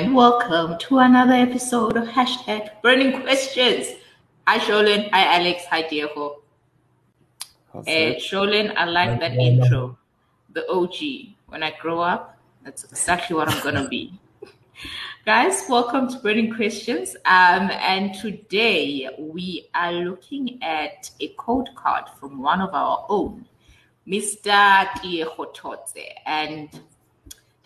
and welcome to another episode of hashtag Burning Questions. Hi, Sholin. Hi, Alex. Hi, Diego. Uh, Sholin, I like that intro. The OG. When I grow up, that's exactly what I'm going to be. Guys, welcome to Burning Questions. Um, and today we are looking at a code card from one of our own, Mr. Diego Totse. And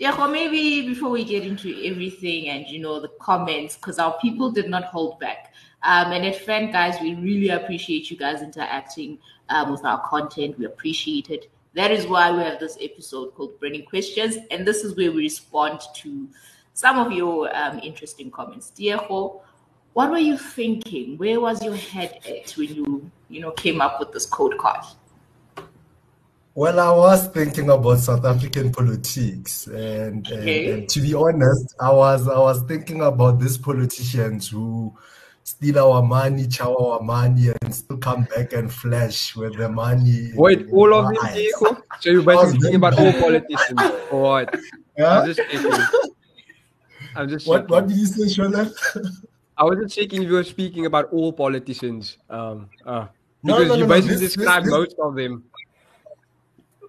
Diego, maybe before we get into everything and you know the comments, because our people did not hold back. Um, and at Fan guys, we really appreciate you guys interacting um, with our content. We appreciate it. That is why we have this episode called Burning Questions, and this is where we respond to some of your um, interesting comments. Diego, what were you thinking? Where was your head at when you you know came up with this code card? Well, I was thinking about South African politics, and, okay. and, and, to be honest, I was I was thinking about these politicians who steal our money, chow our money, and still come back and flash with the money. Wait, all of them, Diego? So you're basically thinking about all politicians, or what? Yeah? I'm just I'm just. What What did you say, Shola? I wasn't checking if you were speaking about all politicians. Um, uh, because no, no, you basically this, described this, most of them.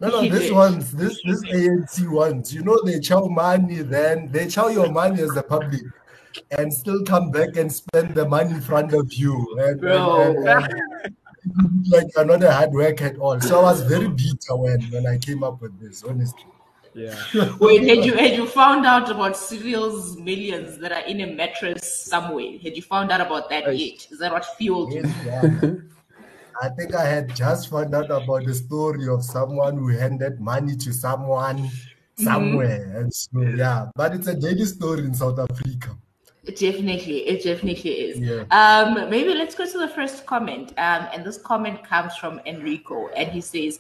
No, no, this one's this this ANC ones. You know, they chow money, then they chow your money as the public, and still come back and spend the money in front of you. And, and, and, and like you're not a hard work at all. So I was very bitter when when I came up with this, honestly. Yeah. Wait, had you had you found out about Cyril's millions that are in a mattress somewhere? Had you found out about that yet? Is that what fueled you? Yeah. I think I had just found out about the story of someone who handed money to someone mm-hmm. somewhere. Mm-hmm. And so, yeah, but it's a daily story in South Africa. It definitely, it definitely is. Yeah. Um, maybe let's go to the first comment. Um, and this comment comes from Enrico, and he says,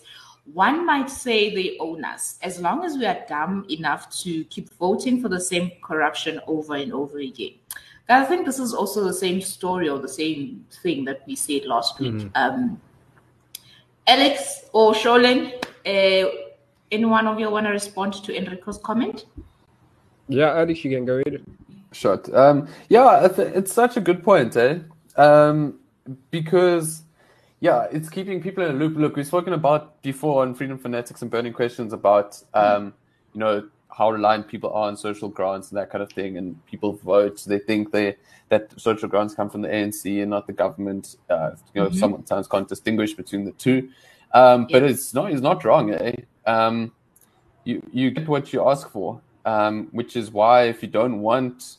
one might say they own us as long as we are dumb enough to keep voting for the same corruption over and over again. I think this is also the same story or the same thing that we said last week. Mm-hmm. Um, Alex or Sholin, uh, anyone of you want to respond to Enrico's comment? Yeah, Alex, you can go ahead. Sure. Um, yeah, it's such a good point, eh? Um, because yeah, it's keeping people in a loop. Look, we've spoken about before on Freedom Fanatics and Burning Questions about um, you know how reliant people are on social grants and that kind of thing, and people vote. They think they that social grants come from the ANC and not the government. Uh, you know, mm-hmm. sometimes can't distinguish between the two. Um, but it's not it's not wrong. Eh? Um, you you get what you ask for, um, which is why if you don't want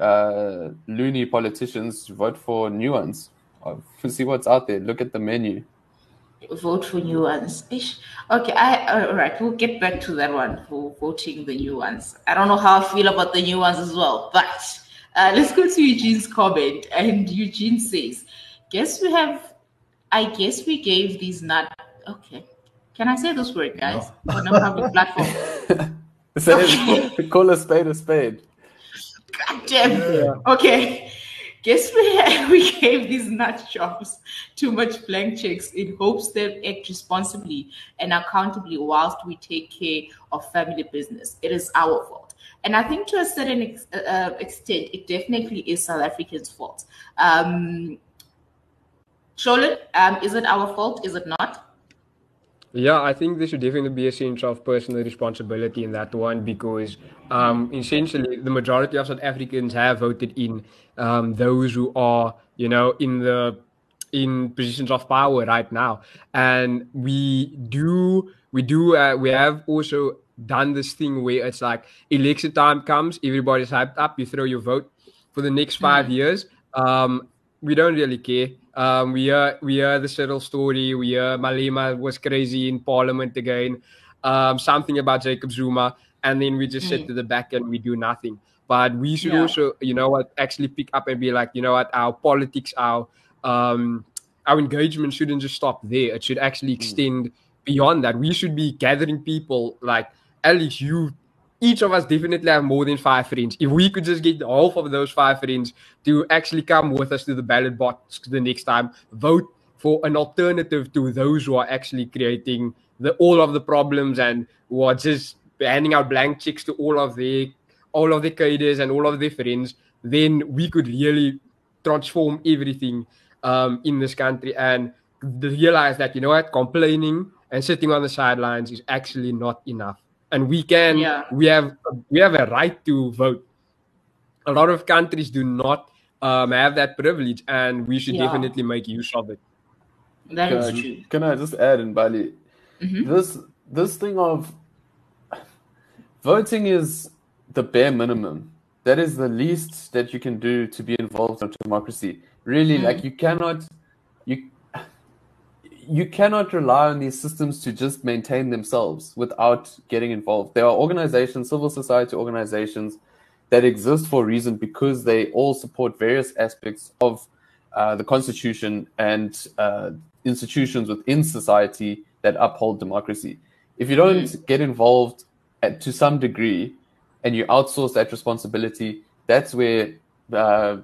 uh, loony politicians, vote for new ones. See what's out there. Look at the menu vote for new ones. Okay, I all right. We'll get back to that one for voting the new ones. I don't know how I feel about the new ones as well, but uh, let's go to Eugene's comment. And Eugene says, "Guess we have. I guess we gave these not okay. Can I say this word, guys? No. On a public platform. okay. Call a spade a spade. God damn. Yeah. Okay. Guess we, gave these nut jobs too much blank checks in hopes they'll act responsibly and accountably whilst we take care of family business. It is our fault. And I think to a certain ex- uh, uh extent, it definitely is South Africans' fault. Um, Sholin, um, is it our fault? Is it not? Yeah, I think there should definitely be a sense of personal responsibility in that one because um, essentially the majority of South Africans have voted in um, those who are, you know, in the in positions of power right now, and we do we do uh, we have also done this thing where it's like election time comes, everybody's hyped up, you throw your vote for the next five mm. years. Um, we don't really care. Um, we hear we hear the Cyril story. We hear Malema was crazy in Parliament again. Um, something about Jacob Zuma, and then we just mm. sit to the back and we do nothing. But we should yeah. also, you know what, actually pick up and be like, you know what, our politics, our um, our engagement shouldn't just stop there. It should actually mm. extend mm. beyond that. We should be gathering people like at least you each of us definitely have more than five friends. If we could just get half of those five friends to actually come with us to the ballot box the next time, vote for an alternative to those who are actually creating the all of the problems and who are just handing out blank checks to all of the all of the cadres and all of their friends, then we could really transform everything um, in this country and realize that you know what complaining and sitting on the sidelines is actually not enough and we can yeah. we have we have a right to vote a lot of countries do not um, have that privilege and we should yeah. definitely make use of it that can, is true can i just add in bali mm-hmm. this this thing of voting is the bare minimum that is the least that you can do to be involved in democracy really mm. like you cannot you you cannot rely on these systems to just maintain themselves without getting involved. There are organizations, civil society organizations, that exist for a reason because they all support various aspects of uh, the constitution and uh, institutions within society that uphold democracy. If you don't mm. get involved at, to some degree and you outsource that responsibility, that's where uh,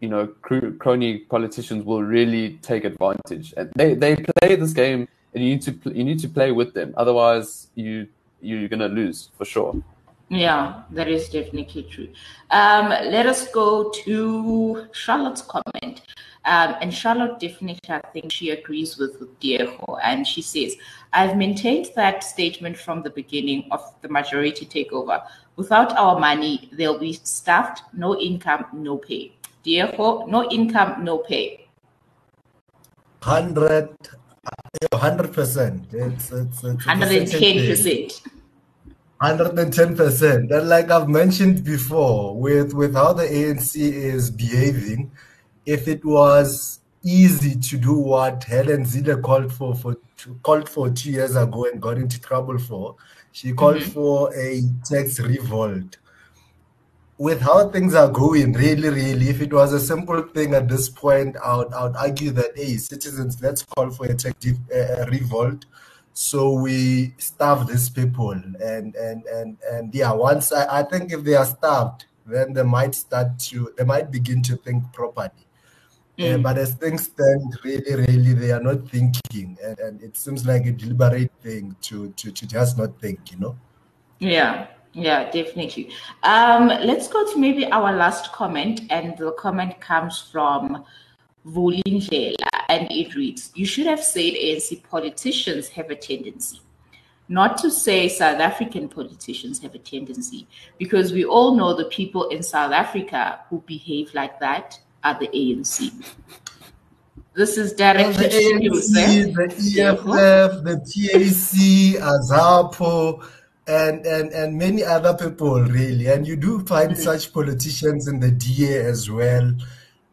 you know, crony politicians will really take advantage. And they, they play this game, and you need to you need to play with them. Otherwise, you you're gonna lose for sure. Yeah, that is definitely true. Um, let us go to Charlotte's comment. Um, and Charlotte definitely, I think she agrees with, with Diego. And she says, I've maintained that statement from the beginning of the majority takeover. Without our money, they'll be staffed, no income, no pay. Therefore, no income, no pay. 100 100%. It's, it's, it's 110%. 110%. And like I've mentioned before, with, with how the ANC is behaving, if it was easy to do what Helen Zille called for, for called for two years ago and got into trouble for, she called mm-hmm. for a tax revolt with how things are going, really, really, if it was a simple thing at this point, I would, I would argue that, hey, citizens, let's call for a effective uh, revolt. So we starve these people, and and and and yeah, once I, I think if they are starved, then they might start to they might begin to think properly. Mm. Uh, but as things stand, really, really, they are not thinking, and, and it seems like a deliberate thing to to to just not think, you know. Yeah. Yeah, definitely. Um, let's go to maybe our last comment, and the comment comes from Vulindlela, and it reads You should have said ANC politicians have a tendency. Not to say South African politicians have a tendency, because we all know the people in South Africa who behave like that are the ANC. This is directed to you, The EFF, the TAC, AZAPO, and and and many other people really and you do find mm-hmm. such politicians in the DA as well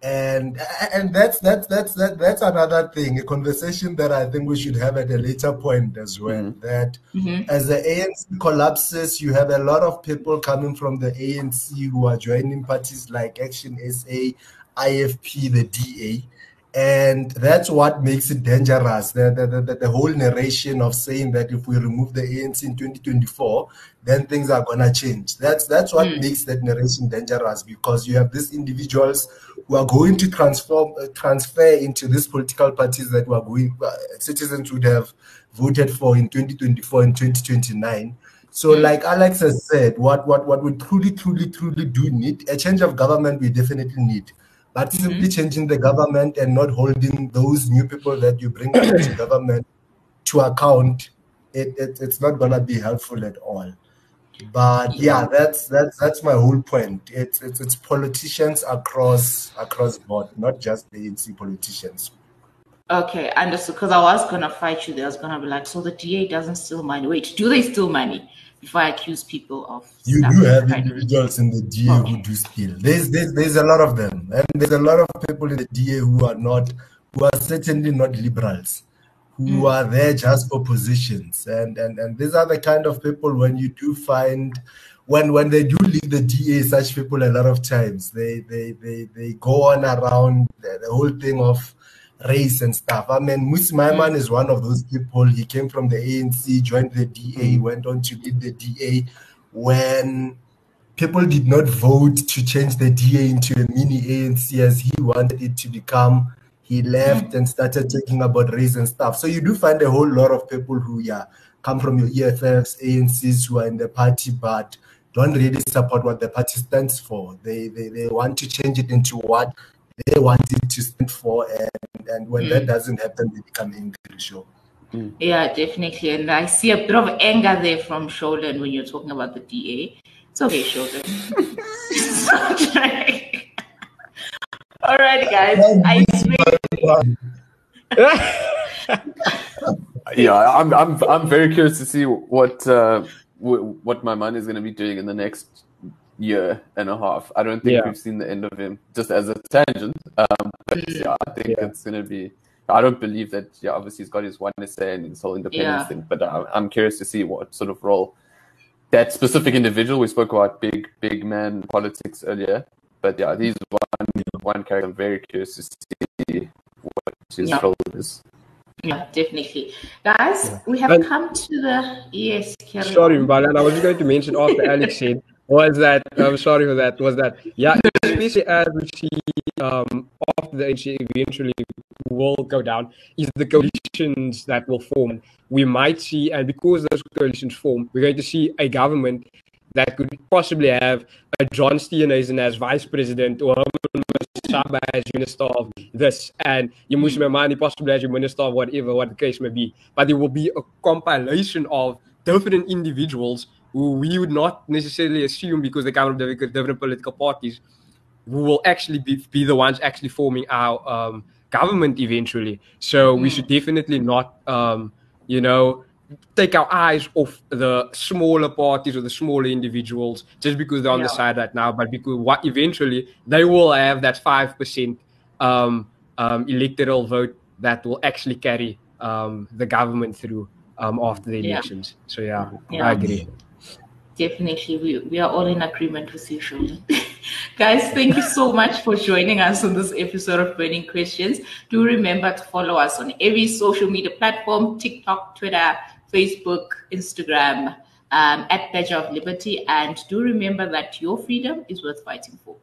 and and that's that's that's that, that's another thing a conversation that I think we should have at a later point as well mm-hmm. that mm-hmm. as the ANC collapses you have a lot of people coming from the ANC who are joining parties like Action SA IFP the DA and that's what makes it dangerous. The, the, the, the, whole narration of saying that if we remove the ANC in 2024, then things are gonna change. That's that's what mm. makes that narration dangerous because you have these individuals who are going to transform, uh, transfer into these political parties that were going uh, citizens would have voted for in 2024 and 2029. So, mm. like Alex has said, what what what we truly, truly, truly do need a change of government. We definitely need but mm-hmm. simply changing the government and not holding those new people that you bring into government to account, it, it it's not gonna be helpful at all. But yeah, that's that's that's my whole point. It's it's, it's politicians across across board, not just the ANC politicians. Okay, understood. Because I was gonna fight you there. I was gonna be like, so the DA doesn't steal money. Wait, do they steal money? before I accuse people of. You do have individuals in the DA okay. who do steal. There's, there's there's a lot of them, and there's a lot of people in the DA who are not, who are certainly not liberals, who mm. are there just for positions, and and and these are the kind of people when you do find. When, when they do leave the DA, such people a lot of times they they they, they go on around the, the whole thing of race and stuff. I mean, mm. is one of those people. He came from the ANC, joined the DA, mm. went on to lead the DA when people did not vote to change the DA into a mini ANC as he wanted it to become. He left mm. and started talking about race and stuff. So you do find a whole lot of people who, yeah, come from your EFFs, ANCs who are in the party, but don't really support what the party stands for. They, they, they want to change it into what they want it to stand for. And, and when mm. that doesn't happen, they become angry. Sure. Mm. Yeah, definitely. And I see a bit of anger there from Sholen when you're talking about the DA. It's okay, Sholen. All right, guys. I yeah, I'm, I'm, I'm very curious to see what uh, w- what my man is going to be doing in the next year and a half. I don't think yeah. we've seen the end of him, just as a tangent. Um, but yeah, I think yeah. it's going to be. I don't believe that. Yeah, obviously he's got his One SA and his whole independence yeah. thing, but I'm, I'm curious to see what sort of role that specific individual. We spoke about big, big man politics earlier, but yeah, he's one one character. I'm very curious to see what his role is. Yeah, definitely. Guys, yeah. we have and, come to the yes. Sorry, Balan. I was just going to mention after Alex said was that I'm sorry for that. Was that yeah? Especially as we see um, after the HC eventually will go down, is the coalitions that will form. We might see, and because those coalitions form, we're going to see a government that could possibly have a John Steenhuisen as vice president or Mashaba as minister of this and Mmusi Maimane possibly as your minister of whatever, what the case may be. But there will be a compilation of different individuals who we would not necessarily assume because they come from different political parties who will actually be, be the ones actually forming our um, government eventually. So mm. we should definitely not, um, you know, take our eyes off the smaller parties or the smaller individuals just because they're on yeah. the side right now, but because what eventually they will have that five percent um, um, electoral vote that will actually carry um, the government through um, after the elections. Yeah. So yeah, yeah, I agree. Definitely, we, we are all in agreement with you, Shirley. Guys, thank you so much for joining us on this episode of Burning Questions. Do remember to follow us on every social media platform TikTok, Twitter, Facebook, Instagram, um, at Badge of Liberty. And do remember that your freedom is worth fighting for.